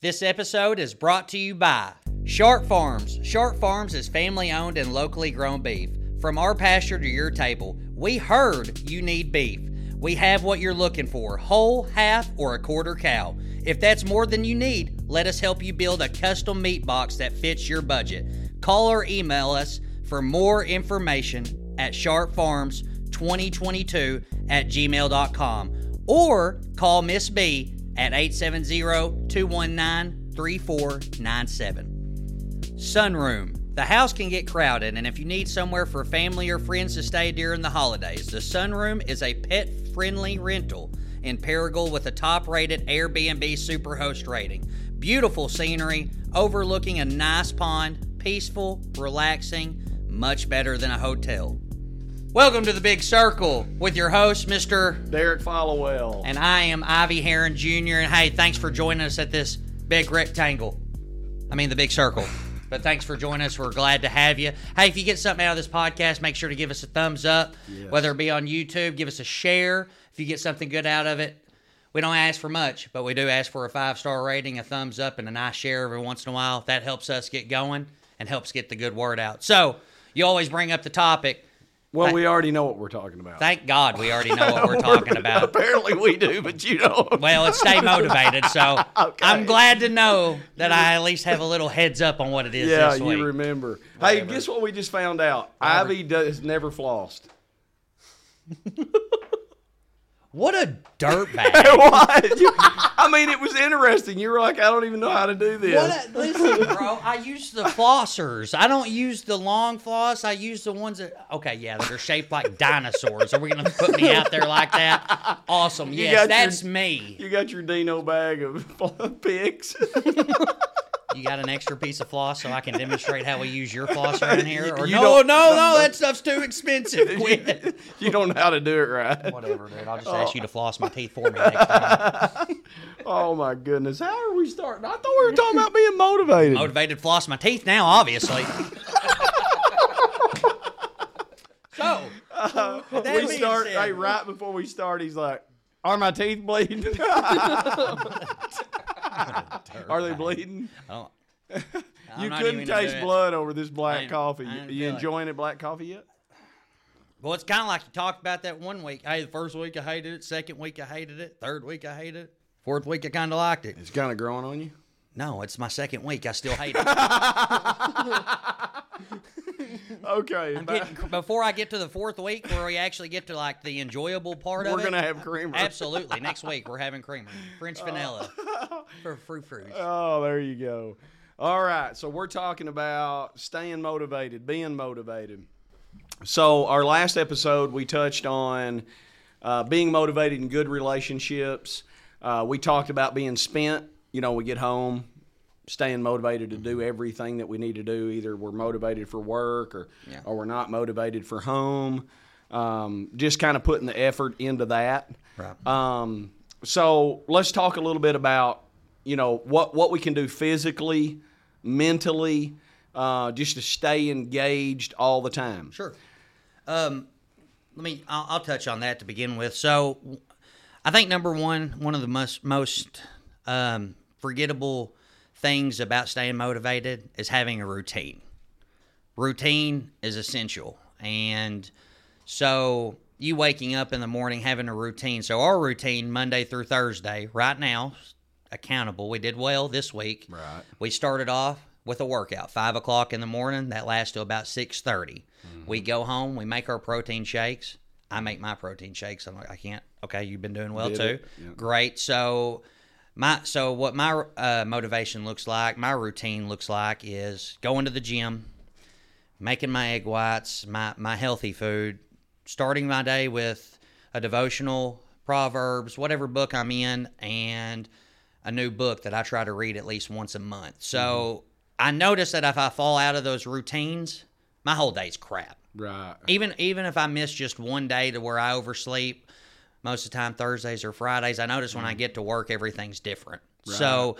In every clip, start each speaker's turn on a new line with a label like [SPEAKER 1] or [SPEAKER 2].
[SPEAKER 1] This episode is brought to you by Shark Farms. Shark Farms is family owned and locally grown beef. From our pasture to your table, we heard you need beef. We have what you're looking for whole, half, or a quarter cow. If that's more than you need, let us help you build a custom meat box that fits your budget. Call or email us for more information at sharkfarms2022 at gmail.com or call Miss B at 870-219-3497. Sunroom. The house can get crowded, and if you need somewhere for family or friends to stay during the holidays, the Sunroom is a pet-friendly rental in Paragould with a top-rated Airbnb Superhost rating. Beautiful scenery, overlooking a nice pond, peaceful, relaxing, much better than a hotel. Welcome to the Big Circle with your host, Mr.
[SPEAKER 2] Derrick Followell.
[SPEAKER 1] And I am Ivey Heron Jr. And hey, thanks for joining us at this big rectangle. I mean, the big circle. But thanks for joining us. We're glad to have you. Hey, if you get something out of this podcast, make sure to give us a thumbs up,
[SPEAKER 2] Yes.
[SPEAKER 1] whether it be on YouTube, give us a share. If you get something good out of it, we don't ask for much, but we do ask for a five star rating, a thumbs up, and a nice share every once in a while. That helps us get going and helps get the good word out. So, you always bring up the topic.
[SPEAKER 2] Well, we already know what we're talking about.
[SPEAKER 1] Thank God we already know what we're talking about.
[SPEAKER 2] Apparently we do, but you don't.
[SPEAKER 1] Well, it's stay motivated, so
[SPEAKER 2] Okay.
[SPEAKER 1] I'm glad to know that I at least have a little heads up on what it is
[SPEAKER 2] yeah,
[SPEAKER 1] this week.
[SPEAKER 2] you remember.
[SPEAKER 1] Whatever.
[SPEAKER 2] Hey, guess what we just found out? Ivey does never flossed.
[SPEAKER 1] What a dirtbag!
[SPEAKER 2] what? You- I mean, it was interesting. You were like, I don't even know how to do this.
[SPEAKER 1] What a, listen, bro. I use the flossers. I don't use the long floss. I use the ones that okay, yeah, that are shaped like dinosaurs. Are we gonna put me out there like that? Awesome.
[SPEAKER 2] You
[SPEAKER 1] Yes,
[SPEAKER 2] got your-
[SPEAKER 1] that's me.
[SPEAKER 2] You got your Dino bag of picks.
[SPEAKER 1] You got an extra piece of floss so I can demonstrate how we use your floss around here? Or
[SPEAKER 2] You
[SPEAKER 1] no, no,
[SPEAKER 2] no,
[SPEAKER 1] that stuff's too expensive. Quit.
[SPEAKER 2] you don't know how to do it right.
[SPEAKER 1] Whatever, dude. I'll just ask you to oh. floss my teeth for me next time.
[SPEAKER 2] Oh my goodness! How are we starting? I thought we were talking about being motivated.
[SPEAKER 1] motivated to floss my teeth now, obviously. so, uh, that
[SPEAKER 2] we
[SPEAKER 1] being
[SPEAKER 2] start
[SPEAKER 1] said-
[SPEAKER 2] hey, right before we start. He's like, "Are my teeth bleeding? Are they bleeding?"
[SPEAKER 1] I don't, I'm
[SPEAKER 2] You
[SPEAKER 1] not
[SPEAKER 2] couldn't
[SPEAKER 1] even
[SPEAKER 2] taste
[SPEAKER 1] do it.
[SPEAKER 2] blood over this black
[SPEAKER 1] ain't-
[SPEAKER 2] coffee.
[SPEAKER 1] I ain't
[SPEAKER 2] you
[SPEAKER 1] feel it.
[SPEAKER 2] enjoying it, black coffee yet?
[SPEAKER 1] Well, it's kind of like you talked about that one week. Hey, the first week I hated it. Second week I hated it. Third week I hated it. Fourth week I kind of liked it.
[SPEAKER 2] It's kind of growing on you.
[SPEAKER 1] No, it's my second week. I still hate it.
[SPEAKER 2] Okay,
[SPEAKER 1] I'm getting, before I get to the fourth week, where we actually get to like the enjoyable part of
[SPEAKER 2] we're gonna have creamer.
[SPEAKER 1] Absolutely. Next week we're having creamer, French vanilla for fruit fruits.
[SPEAKER 2] Oh, there you go. All right, so we're talking about staying motivated, being motivated. So our last episode, we touched on uh, being motivated in good relationships. Uh, we talked about being spent. You know, we get home, staying motivated to do everything that we need to do. Either we're motivated for work or,
[SPEAKER 1] Yeah.
[SPEAKER 2] or we're not motivated for home. Um, just kind of putting the effort into that.
[SPEAKER 1] Right.
[SPEAKER 2] Um, so let's talk a little bit about you know what what we can do physically, mentally, uh, just to stay engaged all the time.
[SPEAKER 1] Sure. Um, let me. I'll, I'll touch on that to begin with. So, I think number one, one of the most most um, forgettable things about staying motivated is having a routine. Routine is essential, and so you waking up in the morning having a routine. So our routine Monday through Thursday, right now, accountable. We did well this week.
[SPEAKER 2] Right.
[SPEAKER 1] We started off with a workout, five o'clock in the morning. That lasts till about six We mm-hmm. go home. We make our protein shakes. I make my protein shakes. I'm like, I can't. Okay, you've been doing well
[SPEAKER 2] Did
[SPEAKER 1] too.
[SPEAKER 2] yeah.
[SPEAKER 1] Great. So my so what my uh, motivation looks like, my routine looks like is going to the gym, making my egg whites, my my healthy food, starting my day with a devotional, proverbs, whatever book I'm in, and a new book that I try to read at least once a month. So I notice that if I fall out of those routines, my whole day's crap.
[SPEAKER 2] Right.
[SPEAKER 1] Even even if I miss just one day to where I oversleep, most of the time Thursdays or Fridays, I notice when I mm. get to work everything's different. So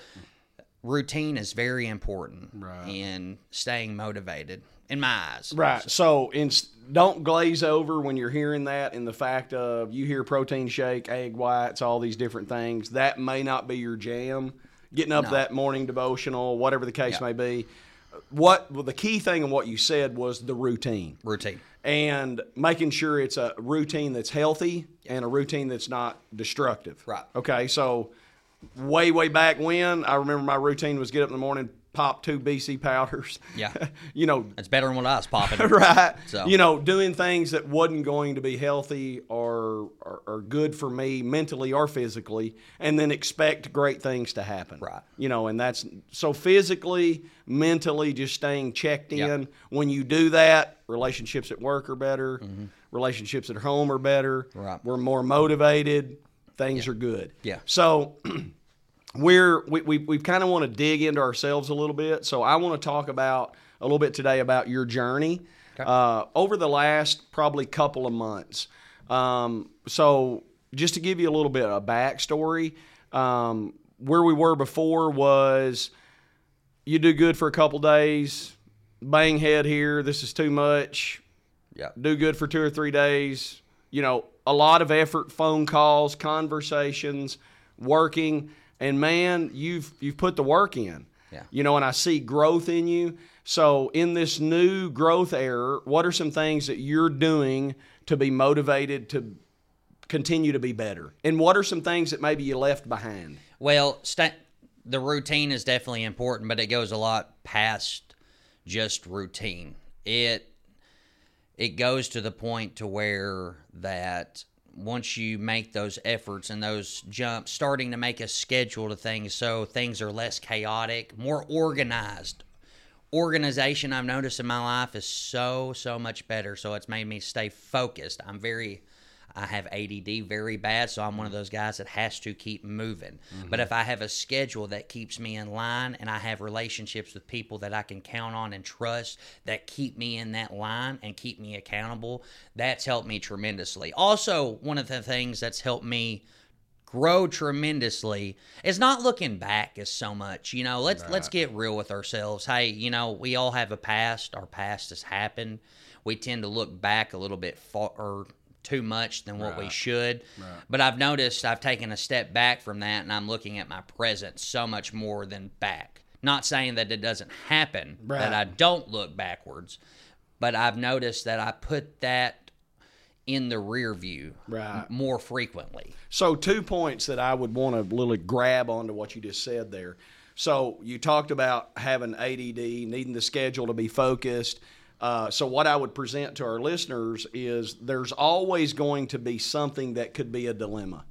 [SPEAKER 1] routine is very important
[SPEAKER 2] Right.
[SPEAKER 1] in staying motivated in my eyes.
[SPEAKER 2] Right. So, in, don't glaze over when you're hearing that in the fact of you hear protein shake, egg whites, all these different things. That may not be your jam. getting up
[SPEAKER 1] No.
[SPEAKER 2] that morning devotional, whatever the case
[SPEAKER 1] Yeah.
[SPEAKER 2] may be. What well, the key thing in what you said was the routine
[SPEAKER 1] Routine.
[SPEAKER 2] and making sure it's a routine that's healthy and a routine that's not destructive.
[SPEAKER 1] Right.
[SPEAKER 2] Okay, so way way back when I remember my routine was get up in the morning, pop two BC powders.
[SPEAKER 1] Yeah.
[SPEAKER 2] you know,
[SPEAKER 1] It's better than what I was popping.
[SPEAKER 2] right.
[SPEAKER 1] So-
[SPEAKER 2] You know, doing things that wasn't going to be healthy or, or or good for me mentally or physically, and then expect great things to happen.
[SPEAKER 1] Right.
[SPEAKER 2] You know, and that's so physically, mentally, just staying checked in. When you do that, relationships at work are better. Relationships at home are better.
[SPEAKER 1] Mm-hmm. Right.
[SPEAKER 2] We're more motivated. Things are good.
[SPEAKER 1] Yeah.
[SPEAKER 2] So we're we, we, we kind of want to dig into ourselves a little bit so i want to talk about a little bit today about your journey uh, over the last probably couple of months um, so just to give you a little bit of backstory um, where we were before was you do good for a couple days bang head here this is too much
[SPEAKER 1] Yeah.
[SPEAKER 2] do good for two or three days. You know, a lot of effort, phone calls, conversations, working, and man, you've you've put the work in.
[SPEAKER 1] Yeah.
[SPEAKER 2] You know, and I see growth in you. So in this new growth era, what are some things that you're doing to be motivated to continue to be better? And what are some things that maybe you left behind?
[SPEAKER 1] Well, sta the routine is definitely important, but it goes a lot past just routine. It it goes to the point to where that once you make those efforts and those jumps, starting to make a schedule to things so things are less chaotic, more organized. Organization I've noticed in my life is so so much better. So it's made me stay focused. I'm very I have ADD very bad, so I'm one of those guys that has to keep moving. Mm-hmm. But if I have a schedule that keeps me in line and I have relationships with people that I can count on and trust that keep me in that line and keep me accountable, that's helped me tremendously. Also, one of the things that's helped me grow tremendously is not looking back as so much you know? Let's let's get real with ourselves. Hey you know we all have a past. Our past has happened. We tend to look back a little bit far or too much than what we should but i've noticed i've taken a step back from that and i'm looking at my present so much more than back not saying that it doesn't happen that i don't look backwards but i've noticed that i put that in the rear view
[SPEAKER 2] Right.
[SPEAKER 1] more frequently
[SPEAKER 2] So, two points that I would want to really grab onto what you just said there. So, you talked about having ADD, needing the schedule to be focused. Uh, so, what I would present to our listeners is there's always going to be something that could be a dilemma.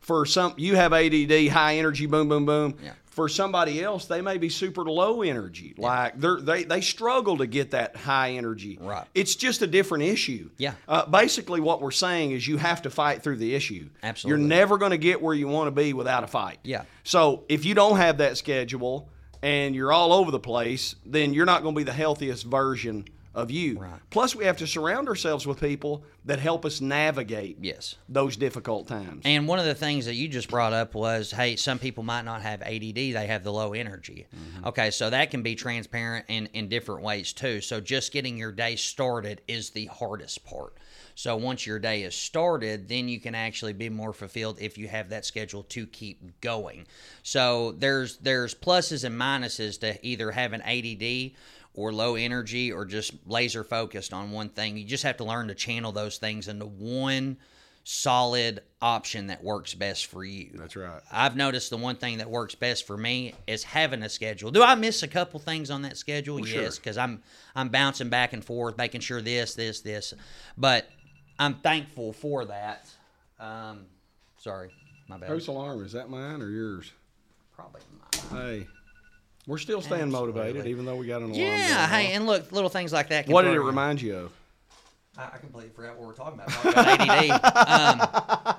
[SPEAKER 2] For some, you have ADD, high energy, boom, boom, boom.
[SPEAKER 1] Yeah.
[SPEAKER 2] For somebody else, they may be super low energy. Like they're, they they struggle to get that high energy.
[SPEAKER 1] Right.
[SPEAKER 2] It's just a different issue.
[SPEAKER 1] Yeah.
[SPEAKER 2] Uh, basically, what we're saying is you have to fight through the issue.
[SPEAKER 1] Absolutely.
[SPEAKER 2] You're never going to get where you want to be without a fight.
[SPEAKER 1] Yeah.
[SPEAKER 2] So if you don't have that schedule and you're all over the place, then you're not going to be the healthiest version of you.
[SPEAKER 1] Right.
[SPEAKER 2] Plus, we have to surround ourselves with people that help us navigate
[SPEAKER 1] yes
[SPEAKER 2] those difficult times.
[SPEAKER 1] And one of the things that you just brought up was, hey, some people might not have ADD; they have the low energy. Mm-hmm. Okay, so that can be transparent in in different ways too. So just getting your day started is the hardest part. So once your day is started, then you can actually be more fulfilled if you have that schedule to keep going. So there's there's pluses and minuses to either having ADD or low energy or just laser focused on one thing. You just have to learn to channel those things into one solid option that works best for you.
[SPEAKER 2] That's right.
[SPEAKER 1] I've noticed the one thing that works best for me is having a schedule. Do I miss a couple things on that schedule?
[SPEAKER 2] sure.
[SPEAKER 1] yes, because I'm I'm bouncing back and forth, making sure this, this, this. But I'm thankful for that. Um, sorry, my bad.
[SPEAKER 2] Whose alarm is that? Mine or yours?
[SPEAKER 1] Probably mine.
[SPEAKER 2] Hey, we're still staying motivated, even though we got an alarm.
[SPEAKER 1] Yeah,
[SPEAKER 2] going
[SPEAKER 1] hey,
[SPEAKER 2] off.
[SPEAKER 1] and look, little things like that. Can
[SPEAKER 2] What did it remind you of?
[SPEAKER 1] I, I completely forgot what we're talking about. Talking about ADD. um,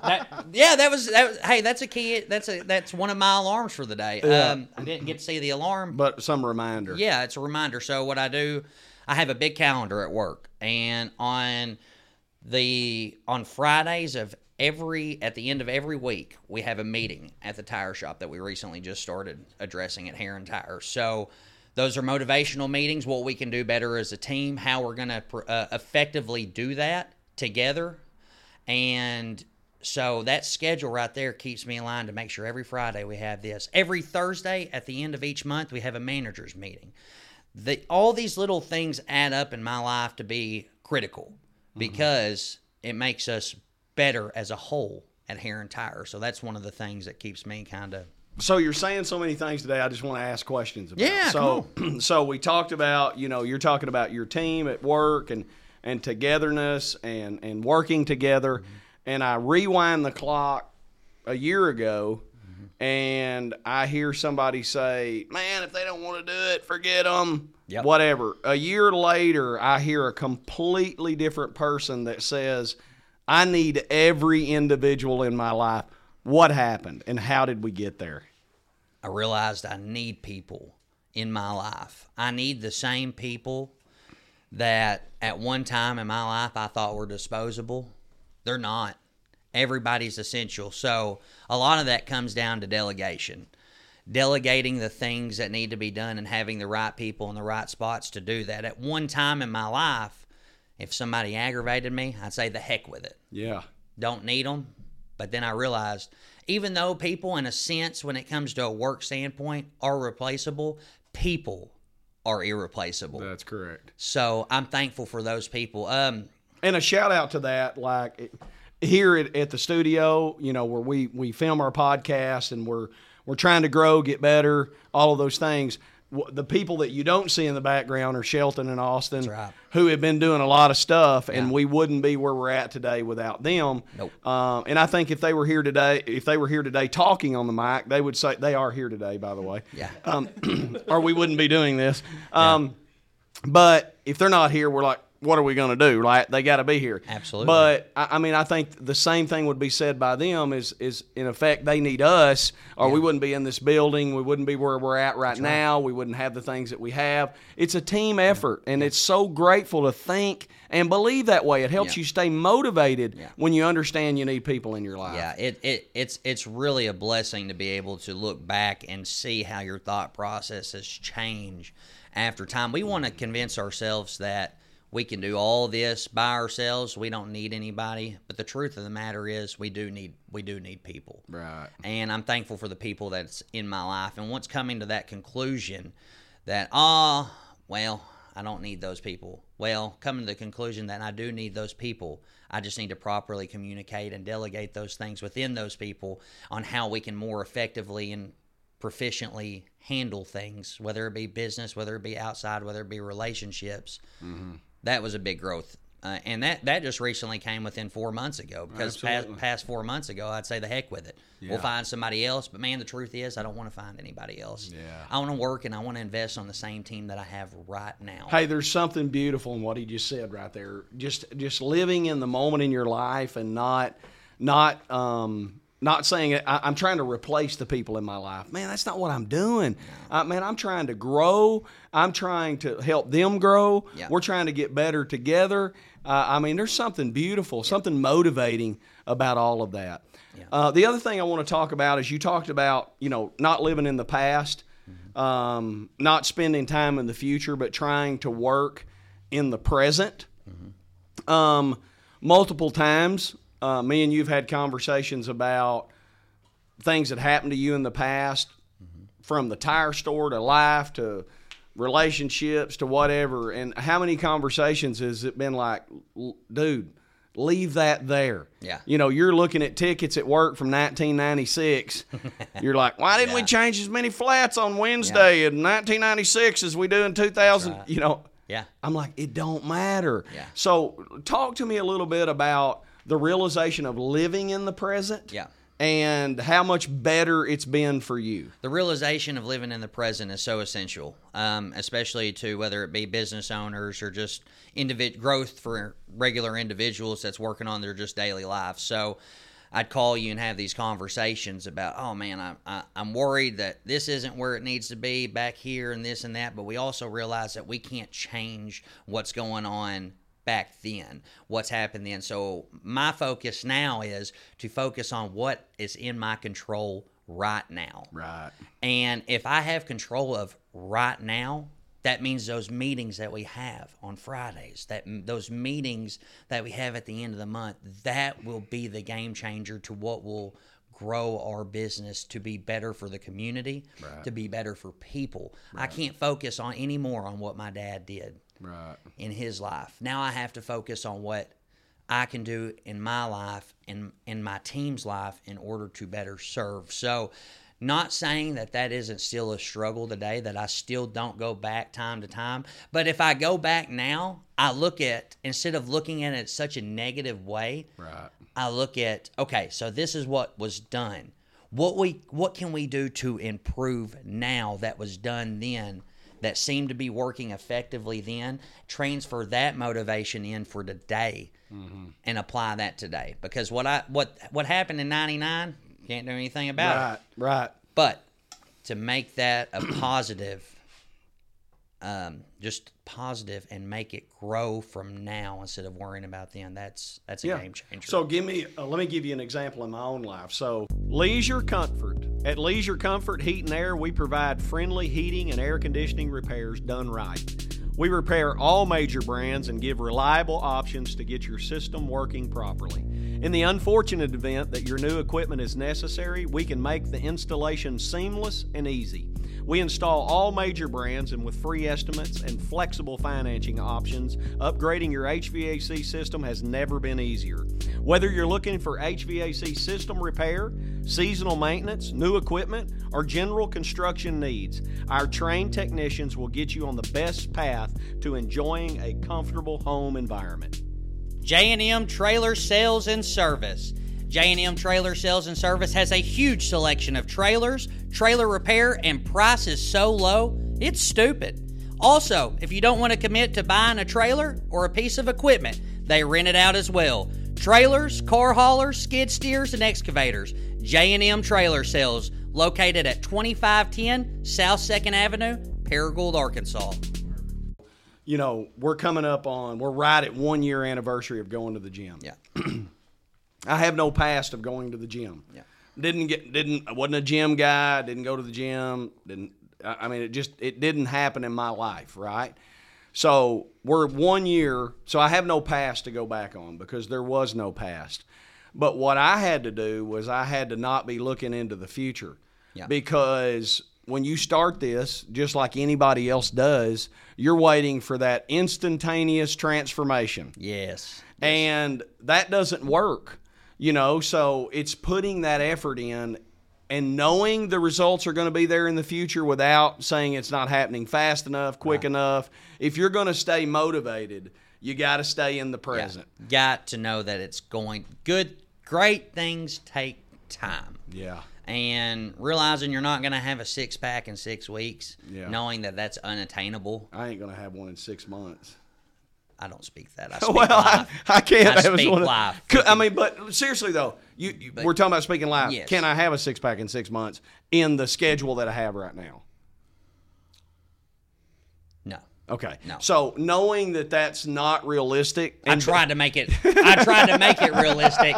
[SPEAKER 1] that, yeah, that was that. Was, hey, that's a key. That's a that's one of my alarms for the day.
[SPEAKER 2] Yeah.
[SPEAKER 1] Um, I didn't get to see the alarm,
[SPEAKER 2] But some reminder.
[SPEAKER 1] yeah, it's a reminder. So what I do, I have a big calendar at work, and on the on Fridays of every at the end of every week, we have a meeting at the tire shop that we recently just started addressing at Heron Tire. So those are motivational meetings. What we can do better as a team, how we're going to uh, effectively do that together, and so that schedule right there keeps me in line to make sure every Friday we have this. Every Thursday at the end of each month we have a managers meeting. The, all these little things add up in my life to be critical because it makes us better as a whole at Heron Tire. So that's one of the things that keeps me kind of
[SPEAKER 2] So you're saying so many things today. I just want to ask questions about.
[SPEAKER 1] Yeah,
[SPEAKER 2] So, so we talked about you know you're talking about your team at work and and togetherness and and working together. Mm-hmm. And I rewind the clock a year ago, mm-hmm. and I hear somebody say, "Man, if they don't want to do it, forget them."
[SPEAKER 1] Yep.
[SPEAKER 2] Whatever. A year later, I hear a completely different person that says, "I need every individual in my life." What happened, and how did we get there?
[SPEAKER 1] I realized I need people in my life. I need the same people that at one time in my life I thought were disposable. They're not. Everybody's essential. So a lot of that comes down to delegation. Delegating the things that need to be done and having the right people in the right spots to do that. At one time in my life, if somebody aggravated me, I'd say the heck with it
[SPEAKER 2] Yeah.
[SPEAKER 1] don't need them. But then I realized, even though people, in a sense, when it comes to a work standpoint, are replaceable, people are irreplaceable.
[SPEAKER 2] That's correct.
[SPEAKER 1] So I'm thankful for those people. Um,
[SPEAKER 2] And a shout out to that, like it- here at, at the studio, you know, where we we film our podcast and we're we're trying to grow, get better, all of those things. The people that you don't see in the background are Shelton and Austin,
[SPEAKER 1] right.
[SPEAKER 2] who have been doing a lot of stuff, and
[SPEAKER 1] Yeah.
[SPEAKER 2] we wouldn't be where we're at today without them.
[SPEAKER 1] Nope.
[SPEAKER 2] Um, and I think if they were here today, if they were here today talking on the mic, they would say they are here today, by the way.
[SPEAKER 1] Yeah.
[SPEAKER 2] Um, or we wouldn't be doing this. Um, But if they're not here, we're like, what are we going to do? Right? They got to be here.
[SPEAKER 1] Absolutely.
[SPEAKER 2] But I, I mean, I think the same thing would be said by them. Is is in effect they need us, or we wouldn't be in this building. We wouldn't be where we're at right now. We wouldn't have the things that we have. It's a team effort, and it's so grateful to think and believe that way. It helps
[SPEAKER 1] Yeah.
[SPEAKER 2] you stay motivated
[SPEAKER 1] Yeah.
[SPEAKER 2] when you understand you need people in your life.
[SPEAKER 1] yeah, it, it it's it's really a blessing to be able to look back and see how your thought process has changed after time. We want to convince ourselves that we can do all this by ourselves. We don't need anybody. But the truth of the matter is, we do need we do need people.
[SPEAKER 2] Right.
[SPEAKER 1] and I'm thankful for the people that's in my life. And once coming to that conclusion that, ah, well, I don't need those people. Well, coming to the conclusion that I do need those people, I just need to properly communicate and delegate those things within those people on how we can more effectively and proficiently handle things, whether it be business, whether it be outside, whether it be relationships. That was a big growth. Uh, and that, that just recently came within four months ago because past, past four months ago, I'd say the heck with it.
[SPEAKER 2] Yeah.
[SPEAKER 1] We'll find somebody else. But man, the truth is, I don't want to find anybody else.
[SPEAKER 2] Yeah.
[SPEAKER 1] I want to work and I want to invest on the same team that I have right now.
[SPEAKER 2] Hey, there's something beautiful in what he just said right there. Just just living in the moment in your life and not not um not saying I, I'm trying to replace the people in my life. Man, that's not what I'm doing. Uh, man, I'm trying to grow. I'm trying to help them grow.
[SPEAKER 1] Yeah.
[SPEAKER 2] We're trying to get better together. Uh, I mean, there's something beautiful, something motivating about all of that. Uh, the other thing I want to talk about is you talked about, you know, not living in the past, um, not spending time in the future, but trying to work in the present. Um, multiple times, uh, me and you've had conversations about things that happened to you in the past, from the tire store to life to relationships to whatever. And how many conversations has it been like, dude, leave that there?
[SPEAKER 1] Yeah.
[SPEAKER 2] You know, you're looking at tickets at work from 1996. you're like, why didn't we change as many flats on Wednesday in 1996 as we do in 2000?
[SPEAKER 1] right.
[SPEAKER 2] You know,
[SPEAKER 1] Yeah.
[SPEAKER 2] I'm like, it don't matter.
[SPEAKER 1] Yeah.
[SPEAKER 2] So, talk to me a little bit about the realization of living in the present.
[SPEAKER 1] Yeah.
[SPEAKER 2] And how much better it's been for you.
[SPEAKER 1] the realization of living in the present is so essential, um, especially to whether it be business owners or just individ- growth for regular individuals that's working on their just daily life. So I'd call you and have these conversations about, oh man, I, I, I'm worried that this isn't where it needs to be back here and this and that. But we also realize that we can't change what's going on back then, what's happened then. So my focus now is to focus on what is in my control right now.
[SPEAKER 2] Right.
[SPEAKER 1] And if I have control of right now, That means those meetings that we have on Fridays, that those meetings that we have at the end of the month, that will be the game changer to what will grow our business to be better for the community, to be better for people. I can't focus on anymore on what my dad did
[SPEAKER 2] Right.
[SPEAKER 1] in his life. Now I have to focus on what I can do in my life and in my team's life in order to better serve. So, not saying that that isn't still a struggle today, that I still don't go back time to time. But if I go back now, I look at, instead of looking at it such a negative way,
[SPEAKER 2] Right.
[SPEAKER 1] I look at okay, so this is what was done. What we what can we do to improve now that was done then that seemed to be working effectively then? Transfer that motivation in for today and apply that today. Because what I what what happened in '99 can't do anything about it.
[SPEAKER 2] Right. Right.
[SPEAKER 1] But to make that a positive, um, just positive, and make it grow from now instead of worrying about then, that's that's a game changer.
[SPEAKER 2] So give me, uh, let me give you an example in my own life. So leisure comfort. At Leisure Comfort Heat and Air, we provide friendly heating and air conditioning repairs done right. We repair all major brands and give reliable options to get your system working properly. In the unfortunate event that your new equipment is necessary, we can make the installation seamless and easy. We install all major brands and with free estimates and flexible financing options, upgrading your HVAC system has never been easier. Whether you're looking for HVAC system repair, seasonal maintenance, new equipment, or general construction needs, our trained technicians will get you on the best path to enjoying a comfortable home environment.
[SPEAKER 1] J&M Trailer Sales and Service. J&M Trailer Sales and Service has a huge selection of trailers, trailer repair, and price is so low, it's stupid. Also, if you don't want to commit to buying a trailer or a piece of equipment, they rent it out as well. Trailers, car haulers, skid steers, and excavators. J&M Trailer Sales, located at 2510 South 2nd Avenue, Paragould, Arkansas.
[SPEAKER 2] You know, we're coming up on, we're right at one year anniversary of going to the gym.
[SPEAKER 1] Yeah.
[SPEAKER 2] I have no past of going to the gym.
[SPEAKER 1] Yeah.
[SPEAKER 2] Didn't get didn't I wasn't a gym guy, didn't go to the gym, didn't I mean it just it didn't happen in my life, right? So we're one year, so I have no past to go back on because there was no past. But what I had to do was I had to not be looking into the future.
[SPEAKER 1] Yeah.
[SPEAKER 2] Because when you start this, just like anybody else does, you're waiting for that instantaneous transformation
[SPEAKER 1] Yes.
[SPEAKER 2] and that doesn't work you know so it's putting that effort in and knowing the results are going to be there in the future without saying it's not happening fast enough quick enough if you're going to stay motivated you got to stay in the present
[SPEAKER 1] Got to know that it's going good. Great things take time.
[SPEAKER 2] yeah
[SPEAKER 1] And realizing you're not going to have a six pack in six weeks,
[SPEAKER 2] Yeah.
[SPEAKER 1] knowing that that's unattainable.
[SPEAKER 2] i ain't going to have one in six months
[SPEAKER 1] I don't speak that. I speak
[SPEAKER 2] well, I. I can't
[SPEAKER 1] I
[SPEAKER 2] have
[SPEAKER 1] speak live.
[SPEAKER 2] I mean, but seriously though, you, you we're talking about speaking live.
[SPEAKER 1] Yes.
[SPEAKER 2] Can I have a six pack in six months in the schedule that I have right now?
[SPEAKER 1] No.
[SPEAKER 2] Okay.
[SPEAKER 1] No.
[SPEAKER 2] So knowing that that's not realistic,
[SPEAKER 1] I tried to make it. I tried to make it realistic,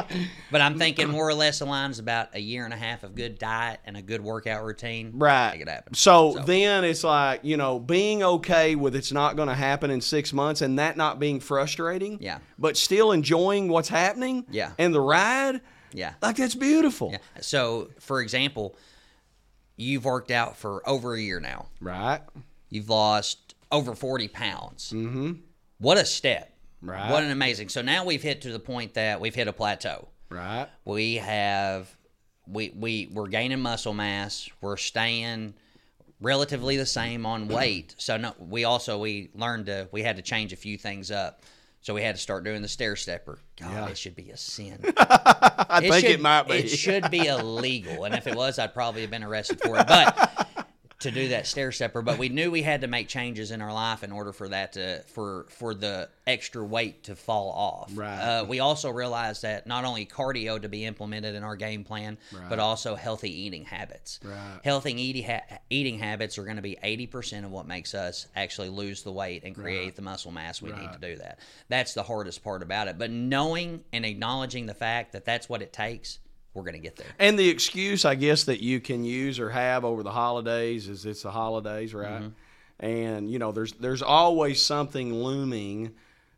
[SPEAKER 1] but I'm thinking more or less aligns about a year and a half of good diet and a good workout routine.
[SPEAKER 2] right,
[SPEAKER 1] Make it happen.
[SPEAKER 2] So, then it's like you know being okay with it's not going to happen in six months, and that not being frustrating.
[SPEAKER 1] Yeah.
[SPEAKER 2] But still enjoying what's happening.
[SPEAKER 1] Yeah.
[SPEAKER 2] And the ride.
[SPEAKER 1] Yeah.
[SPEAKER 2] Like that's beautiful.
[SPEAKER 1] Yeah. So, for example, you've worked out for over a year now.
[SPEAKER 2] Right.
[SPEAKER 1] You've lost over 40 pounds. Mm-hmm. What a step.
[SPEAKER 2] Right.
[SPEAKER 1] What an amazing. So now we've hit to the point that we've hit a plateau.
[SPEAKER 2] Right.
[SPEAKER 1] We have we we we're gaining muscle mass. We're staying relatively the same on weight. So no, we also we learned to we had to change a few things up. So we had to start doing the stair stepper. God,
[SPEAKER 2] Yeah.
[SPEAKER 1] it should be a sin.
[SPEAKER 2] I think
[SPEAKER 1] should,
[SPEAKER 2] it might be.
[SPEAKER 1] It should be illegal, and if it was, I'd probably have been arrested for it. But to do that stair stepper, but we knew we had to make changes in our life in order for that to for for the extra weight to fall off.
[SPEAKER 2] Right.
[SPEAKER 1] Uh, we also realized that not only cardio to be implemented in our game plan, but also healthy eating habits.
[SPEAKER 2] Right.
[SPEAKER 1] Healthy eating ha- eating habits are going to be eighty percent of what makes us actually lose the weight and create the muscle mass we need to do that. That's the hardest part about it. But knowing and acknowledging the fact that that's what it takes, we're going to get there.
[SPEAKER 2] And the excuse, I guess, that you can use or have over the holidays is it's the holidays, right?
[SPEAKER 1] Mm-hmm.
[SPEAKER 2] and you know there's there's always something looming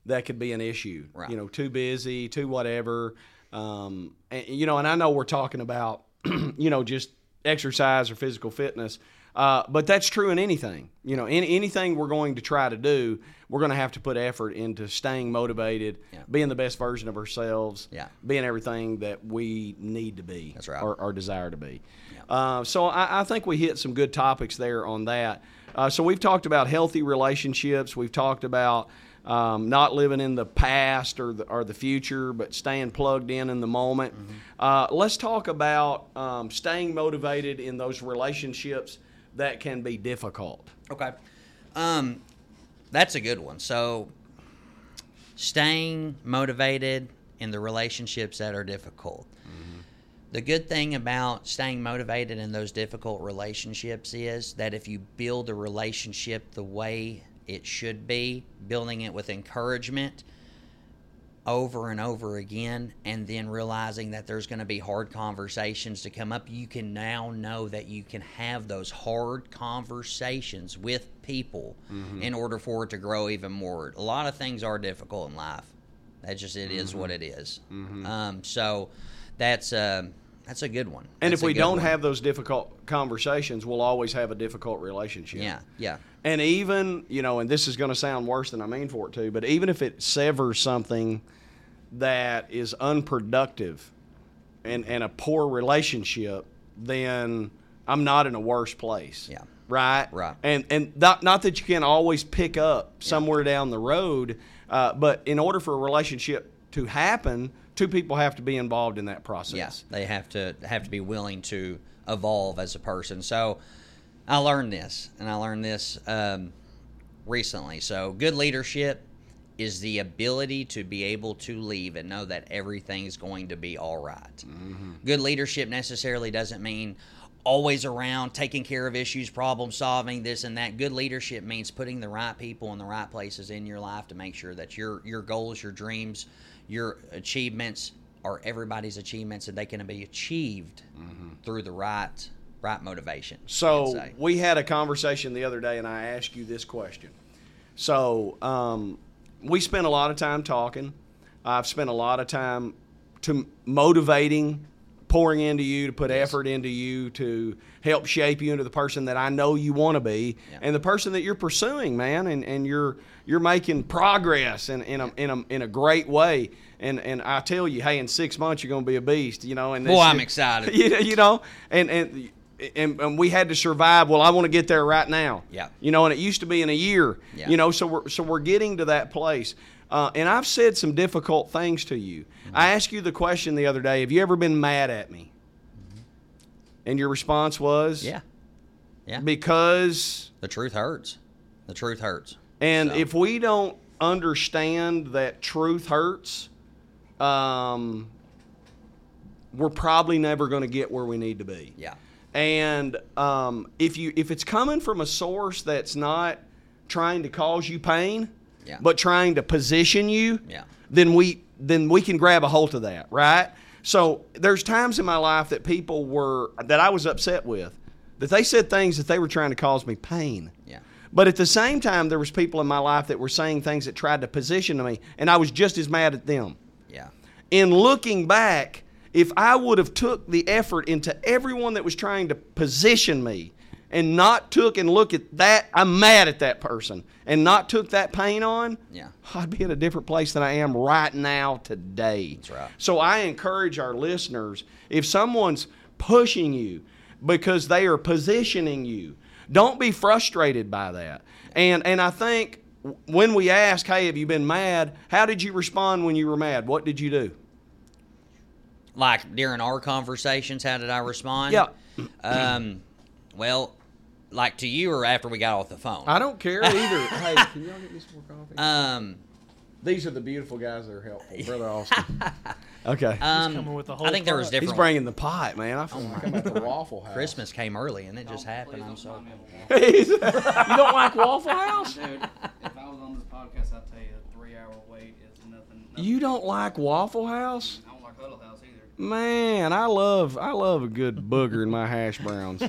[SPEAKER 2] that could be an issue.
[SPEAKER 1] Right.
[SPEAKER 2] You know, too busy, too whatever. Um, and, you know, and I know we're talking about you know just exercise or physical fitness. Uh, but that's true in anything. You know, in anything we're going to try to do, we're going to have to put effort into staying motivated,
[SPEAKER 1] Yeah.
[SPEAKER 2] being the best version of ourselves,
[SPEAKER 1] Yeah.
[SPEAKER 2] being everything that we need to be
[SPEAKER 1] That's right.
[SPEAKER 2] or, or desire to be. Uh, so I, I think we hit some good topics there on that. Uh, so we've talked about healthy relationships. We've talked about um, not living in the past or the, or the future, but staying plugged in in the moment.
[SPEAKER 1] Mm-hmm.
[SPEAKER 2] Uh, let's talk about um, staying motivated in those relationships that can be difficult.
[SPEAKER 1] Okay. Um, that's a good one. So, staying motivated in the relationships that are difficult. The good thing about staying motivated in those difficult relationships is that if you build a relationship the way it should be, building it with encouragement over and over again, and then realizing that there's going to be hard conversations to come up, you can now know that you can have those hard conversations with people in order for it to grow even more. A lot of things are difficult in life. That just it is what it is. Um, so that's uh, that's a good one.
[SPEAKER 2] And
[SPEAKER 1] That's
[SPEAKER 2] if we don't
[SPEAKER 1] one.
[SPEAKER 2] have those difficult conversations, we'll always have a difficult relationship.
[SPEAKER 1] yeah, yeah,
[SPEAKER 2] And even, you know, and this is going to sound worse than I mean for it to, but even if it severs something that is unproductive and, and a poor relationship, then I'm not in a worse place.
[SPEAKER 1] Yeah.
[SPEAKER 2] Right?
[SPEAKER 1] Right.
[SPEAKER 2] And and not, not that you can always pick up somewhere down the road, uh, but in order for a relationship to happen, two people have to be involved in that process.
[SPEAKER 1] Yes, they have to have to be willing to evolve as a person. So I learned this, and I learned this um, recently. So good leadership is the ability to be able to leave and know that everything's going to be all right. Good leadership necessarily doesn't mean always around taking care of issues, problem solving, this and that. Good leadership means putting the right people in the right places in your life to make sure that your your goals, your dreams, your achievements are everybody's achievements and they can be achieved through the right right motivation.
[SPEAKER 2] So we had a conversation the other day, and I asked you this question. So um, we spent a lot of time talking. I've spent a lot of time to motivating, pouring into you, to put effort into you, to help shape you into the person that I know you want to be,
[SPEAKER 1] Yeah.
[SPEAKER 2] and the person that you're pursuing, man. And, and you're you're making progress in, in a in a in a great way. And and I tell you, hey, in six months you're going to be a beast, you know. And
[SPEAKER 1] Boy, I'm excited.
[SPEAKER 2] you, you know, and, and and and we had to survive. Well, I want to get there right now.
[SPEAKER 1] Yeah.
[SPEAKER 2] You know, and it used to be in a year.
[SPEAKER 1] Yeah.
[SPEAKER 2] You know, so we're so we're getting to that place. Uh, and I've said some difficult things to you. I asked you the question the other day. Have you ever been mad at me? And your response was
[SPEAKER 1] yeah. Yeah.
[SPEAKER 2] because
[SPEAKER 1] The truth hurts. The truth hurts.
[SPEAKER 2] and
[SPEAKER 1] So-
[SPEAKER 2] if we don't understand that truth hurts, um, we're probably never going to get where we need to be.
[SPEAKER 1] Yeah.
[SPEAKER 2] And um, if you if it's coming from a source that's not trying to cause you pain,
[SPEAKER 1] Yeah.
[SPEAKER 2] but trying to position you,
[SPEAKER 1] Yeah.
[SPEAKER 2] then we then we can grab a hold of that, right? So there's times in my life that people were that I was upset with, that they said things that they were trying to cause me pain.
[SPEAKER 1] Yeah.
[SPEAKER 2] But at the same time, there was people in my life that were saying things that tried to position me, and I was just as mad at them
[SPEAKER 1] Yeah.
[SPEAKER 2] in looking back, if I would have took the effort into everyone that was trying to position me and not took and look at that, I'm mad at that person, and not took that pain on,
[SPEAKER 1] Yeah.
[SPEAKER 2] I'd be in a different place than I am right now today.
[SPEAKER 1] That's right.
[SPEAKER 2] So I encourage our listeners, if someone's pushing you because they are positioning you, don't be frustrated by that. And and I think when we ask, "Hey, have you been mad?" How did you respond when you were mad? What did you do?
[SPEAKER 1] Like during our conversations, how did I respond?
[SPEAKER 2] Yeah.
[SPEAKER 1] Um, well, like to you or after we got off the phone?
[SPEAKER 2] I don't care either. hey, can y'all get me some more coffee?
[SPEAKER 1] um,
[SPEAKER 2] These are the beautiful guys that are helpful, brother Austin. okay.
[SPEAKER 1] um,
[SPEAKER 3] coming with the whole
[SPEAKER 1] I think there was
[SPEAKER 3] pot.
[SPEAKER 1] different.
[SPEAKER 2] He's bringing the pot, man. I feel like I'm at the Waffle House.
[SPEAKER 1] Christmas came early and it just happened. I'm so.
[SPEAKER 2] you don't like Waffle House?
[SPEAKER 4] Dude, if I was on this podcast, I'd tell you a three hour wait is nothing. nothing.
[SPEAKER 2] You don't like Waffle House?
[SPEAKER 4] I don't like Huddle House either.
[SPEAKER 2] Man, I love I love a good booger in my hash browns.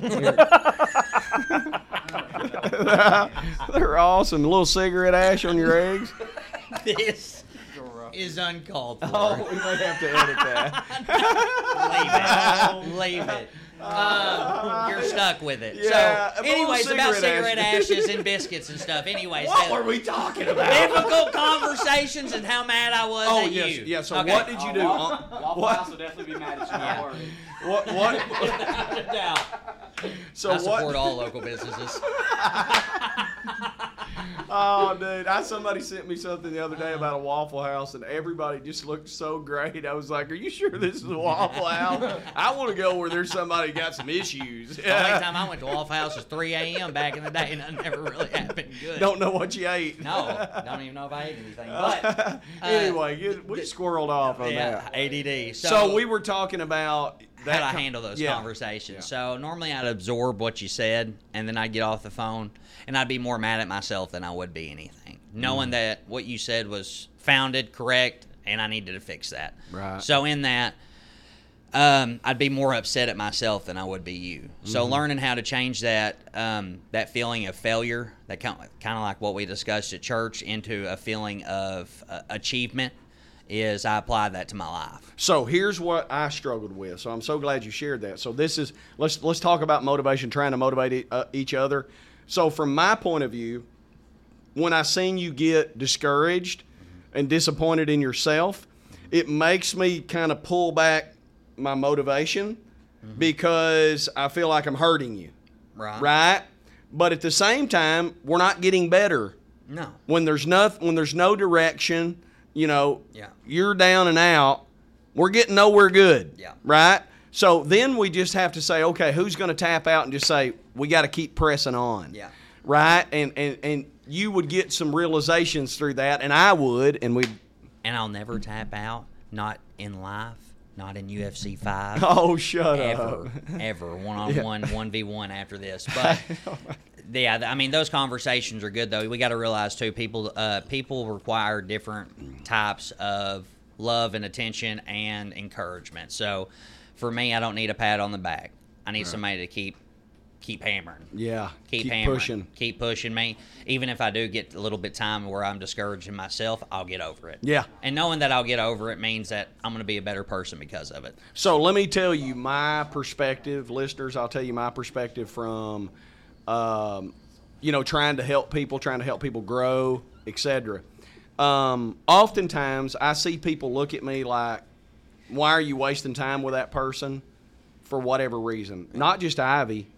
[SPEAKER 2] They're awesome. A little cigarette ash on your eggs.
[SPEAKER 1] This is uncalled for.
[SPEAKER 2] Oh, we may have to edit that.
[SPEAKER 1] Leave it. Leave it. Um, you're stuck with it.
[SPEAKER 2] Yeah,
[SPEAKER 1] so,
[SPEAKER 2] a little
[SPEAKER 1] anyways, about
[SPEAKER 2] cigarette
[SPEAKER 1] cigarette
[SPEAKER 2] ash.
[SPEAKER 1] ashes and biscuits and stuff. Anyways,
[SPEAKER 2] What
[SPEAKER 1] that-
[SPEAKER 2] were we talking about?
[SPEAKER 1] difficult conversations and how mad I was
[SPEAKER 2] Oh
[SPEAKER 1] at
[SPEAKER 2] yes,
[SPEAKER 1] you.
[SPEAKER 2] yeah. So
[SPEAKER 1] Okay.
[SPEAKER 2] what did you do?
[SPEAKER 4] Waffle,
[SPEAKER 2] Uh,
[SPEAKER 4] Waffle
[SPEAKER 2] what?
[SPEAKER 4] House will definitely be mad at you.
[SPEAKER 1] Yeah.
[SPEAKER 4] Don't worry.
[SPEAKER 2] What? What?
[SPEAKER 1] Without a doubt.
[SPEAKER 2] So
[SPEAKER 1] I support
[SPEAKER 2] what?
[SPEAKER 1] all local businesses.
[SPEAKER 2] Oh, dude! I somebody sent me something the other day about a Waffle House, and everybody just looked so great. I was like, "Are you sure this is a Waffle House? I want to go where there's somebody got some issues."
[SPEAKER 1] The only time I went to Waffle House was 3 a.m. back in the day, and that never really happened good.
[SPEAKER 2] Don't know what you ate.
[SPEAKER 1] No, don't even know if I ate anything. But uh,
[SPEAKER 2] anyway, you- we squirreled off on
[SPEAKER 1] yeah,
[SPEAKER 2] that.
[SPEAKER 1] ADD. So,
[SPEAKER 2] So, we were talking about that
[SPEAKER 1] how to
[SPEAKER 2] com-
[SPEAKER 1] handle those
[SPEAKER 2] yeah.
[SPEAKER 1] conversations.
[SPEAKER 2] Yeah.
[SPEAKER 1] So normally I'd absorb what you said, and then I'd get off the phone, and I'd be more mad at myself than I would be anything, knowing
[SPEAKER 2] Mm.
[SPEAKER 1] that what you said was founded, correct, and I needed to fix that.
[SPEAKER 2] Right.
[SPEAKER 1] So in that. Um, I'd be more upset at myself than I would be you. So
[SPEAKER 2] Mm-hmm.
[SPEAKER 1] learning how to change that um, that feeling of failure, that kind of, kind of like what we discussed at church, into a feeling of uh, achievement, is I apply that to my life.
[SPEAKER 2] So here's what I struggled with. So I'm so glad you shared that. So this is let's let's talk about motivation, trying to motivate uh, each other. So from my point of view, when I seen you get discouraged and disappointed in yourself, it makes me kind of pull back my motivation because I feel like I'm hurting you,
[SPEAKER 1] Right.
[SPEAKER 2] right? But at the same time, we're not getting better
[SPEAKER 1] No.
[SPEAKER 2] when there's nothing when there's no direction you know
[SPEAKER 1] Yeah.
[SPEAKER 2] you're down and out we're getting nowhere good
[SPEAKER 1] Yeah.
[SPEAKER 2] right so then we just have to say okay who's going to tap out and just say we got to keep pressing on
[SPEAKER 1] Yeah.
[SPEAKER 2] right and and and you would get some realizations through that and i would and we
[SPEAKER 1] and I'll never tap out. Not in life, not in UFC five.
[SPEAKER 2] Oh, shut
[SPEAKER 1] ever,
[SPEAKER 2] up
[SPEAKER 1] ever one on one, one v one after this. But yeah, I mean those conversations are good though. We got to realize too, people uh, people require different types of love and attention and encouragement. So for me, I don't need a pat on the back. I need somebody to keep keep hammering.
[SPEAKER 2] yeah
[SPEAKER 1] Keep,
[SPEAKER 2] keep
[SPEAKER 1] hammering.
[SPEAKER 2] pushing
[SPEAKER 1] Keep pushing me. Even if I do get a little bit time where I'm discouraging myself, I'll get over it.
[SPEAKER 2] Yeah.
[SPEAKER 1] And knowing that I'll get over it means that I'm going to be a better person because of it.
[SPEAKER 2] So let me tell you my perspective, listeners. I'll tell you my perspective from, um, you know, trying to help people, trying to help people grow, etc. Um, oftentimes, I see people look at me like, "Why are you wasting time with that person?" For whatever reason, not just Ivey,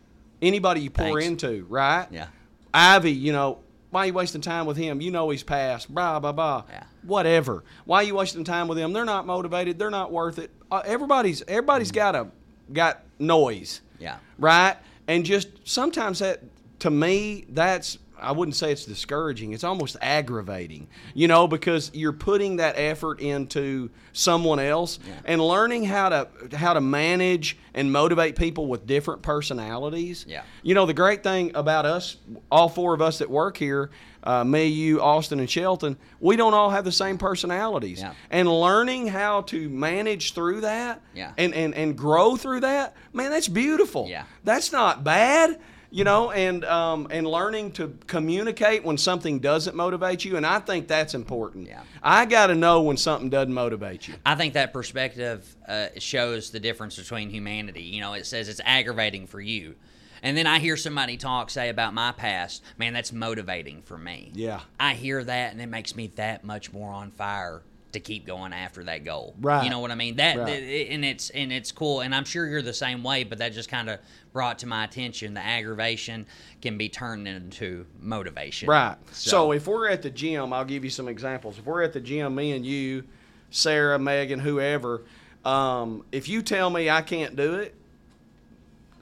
[SPEAKER 2] anybody you pour
[SPEAKER 1] Thanks.
[SPEAKER 2] into, right?
[SPEAKER 1] Yeah.
[SPEAKER 2] Ivey, you know, why are you wasting time with him? You know he's passed. Blah blah blah.
[SPEAKER 1] Yeah.
[SPEAKER 2] Whatever. Why are you wasting time with them? They're not motivated. They're not worth it. Uh, everybody's everybody's got a got noise.
[SPEAKER 1] Yeah.
[SPEAKER 2] Right. And just sometimes that to me that's I wouldn't say it's discouraging. It's almost aggravating, you know, because you're putting that effort into someone else and learning how to how to manage and motivate people with different personalities.
[SPEAKER 1] Yeah.
[SPEAKER 2] You know, the great thing about us, all four of us that work here, uh, me, you, Austin, and Shelton, we don't all have the same personalities.
[SPEAKER 1] Yeah.
[SPEAKER 2] And learning how to manage through that
[SPEAKER 1] Yeah.
[SPEAKER 2] and, and, and grow through that, man, that's beautiful.
[SPEAKER 1] Yeah.
[SPEAKER 2] That's not bad. You know, and um, and learning to communicate when something doesn't motivate you, and I think that's important.
[SPEAKER 1] Yeah.
[SPEAKER 2] I got to know when something doesn't motivate you.
[SPEAKER 1] I think that perspective uh, shows the difference between humanity. You know, it says it's aggravating for you. And then I hear somebody talk, say, about my past. Man, that's motivating for me.
[SPEAKER 2] Yeah.
[SPEAKER 1] I hear that, and it makes me that much more on fire to keep going after that goal.
[SPEAKER 2] Right.
[SPEAKER 1] You know what I mean? That,
[SPEAKER 2] Right.
[SPEAKER 1] and it's and it's cool. And I'm sure you're the same way. But that just kind of brought to my attention the aggravation can be turned into motivation.
[SPEAKER 2] Right. So, if we're at the gym, I'll give you some examples. If we're at the gym, me and you, Sarah, Megan, whoever, um, if you tell me I can't do it,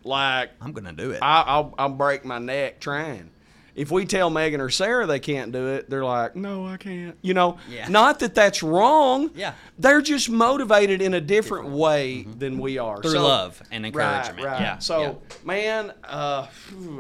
[SPEAKER 2] like
[SPEAKER 1] I'm gonna do it.
[SPEAKER 2] I, I'll, I'll break my neck trying. If we tell Megan or Sarah they can't do it, they're like, "No, I can't." You know,
[SPEAKER 1] Yeah.
[SPEAKER 2] not that that's wrong.
[SPEAKER 1] Yeah.
[SPEAKER 2] they're just motivated in a different, way than we are
[SPEAKER 1] Through
[SPEAKER 2] So-
[SPEAKER 1] love and encouragement.
[SPEAKER 2] Right, right.
[SPEAKER 1] Yeah.
[SPEAKER 2] So,
[SPEAKER 1] yeah.
[SPEAKER 2] man, uh,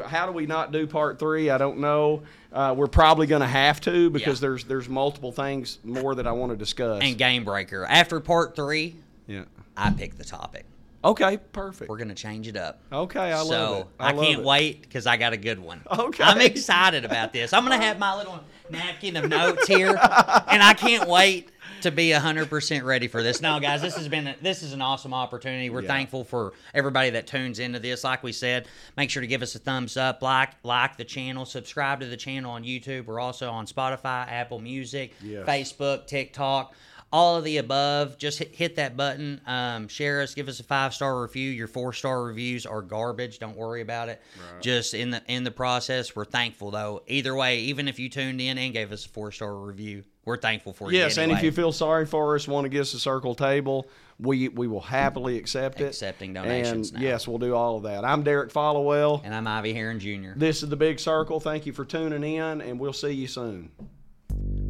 [SPEAKER 2] how do we not do part three? I don't know. Uh, we're probably going to have to because
[SPEAKER 1] Yeah.
[SPEAKER 2] there's there's multiple things more that I want to discuss.
[SPEAKER 1] and game breaker. After part three,
[SPEAKER 2] yeah.
[SPEAKER 1] I pick the topic.
[SPEAKER 2] Okay, perfect.
[SPEAKER 1] We're gonna change it up.
[SPEAKER 2] Okay, I
[SPEAKER 1] so
[SPEAKER 2] love it. I,
[SPEAKER 1] I,
[SPEAKER 2] love
[SPEAKER 1] can't
[SPEAKER 2] it.
[SPEAKER 1] wait because I got a good one.
[SPEAKER 2] Okay.
[SPEAKER 1] I'm excited about this. I'm gonna have my little napkin of notes here, and I can't wait to be hundred percent ready for this. No, guys, this has been a, this is an awesome opportunity. We're
[SPEAKER 2] Yeah.
[SPEAKER 1] thankful for everybody that tunes into this. Like we said, make sure to give us a thumbs up, like like the channel, subscribe to the channel on YouTube. We're also on Spotify, Apple Music,
[SPEAKER 2] Yes.
[SPEAKER 1] Facebook, TikTok. All of the above, just hit, hit that button, um, share us, give us a five star review. Your four star reviews are garbage. Don't worry about it. Just in the in the process, we're thankful though. Either way, even if you tuned in and gave us a four star review, we're thankful for you.
[SPEAKER 2] Yes, and if you feel sorry for us, want to give us a circle table, we we will happily accept it.
[SPEAKER 1] Accepting donations
[SPEAKER 2] And
[SPEAKER 1] now.
[SPEAKER 2] yes, we'll do all of that. I'm Derrick Followell.
[SPEAKER 1] and I'm Ivey Heron Jr.
[SPEAKER 2] This is the Big Circle. Thank you for tuning in, and we'll see you soon.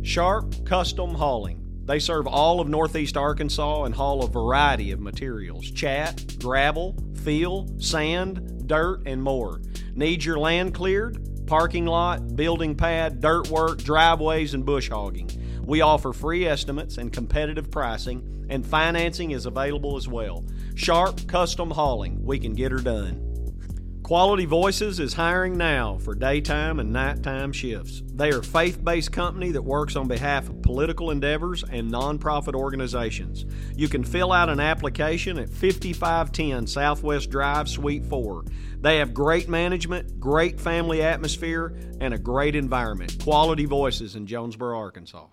[SPEAKER 2] Sharp Custom Hauling. They serve all of Northeast Arkansas and haul a variety of materials chat, gravel, fill, sand, dirt, and more. Need your land cleared? Parking lot, building pad, dirt work, driveways, and bush hogging. We offer free estimates and competitive pricing, and financing is available as well. Sharp Custom Hauling. We can get her done. Quality Voices is hiring now for daytime and nighttime shifts. They are a faith based company that works on behalf of political endeavors and nonprofit organizations. You can fill out an application at 5510 Southwest Drive, Suite 4. They have great management, great family atmosphere, and a great environment. Quality Voices in Jonesboro, Arkansas.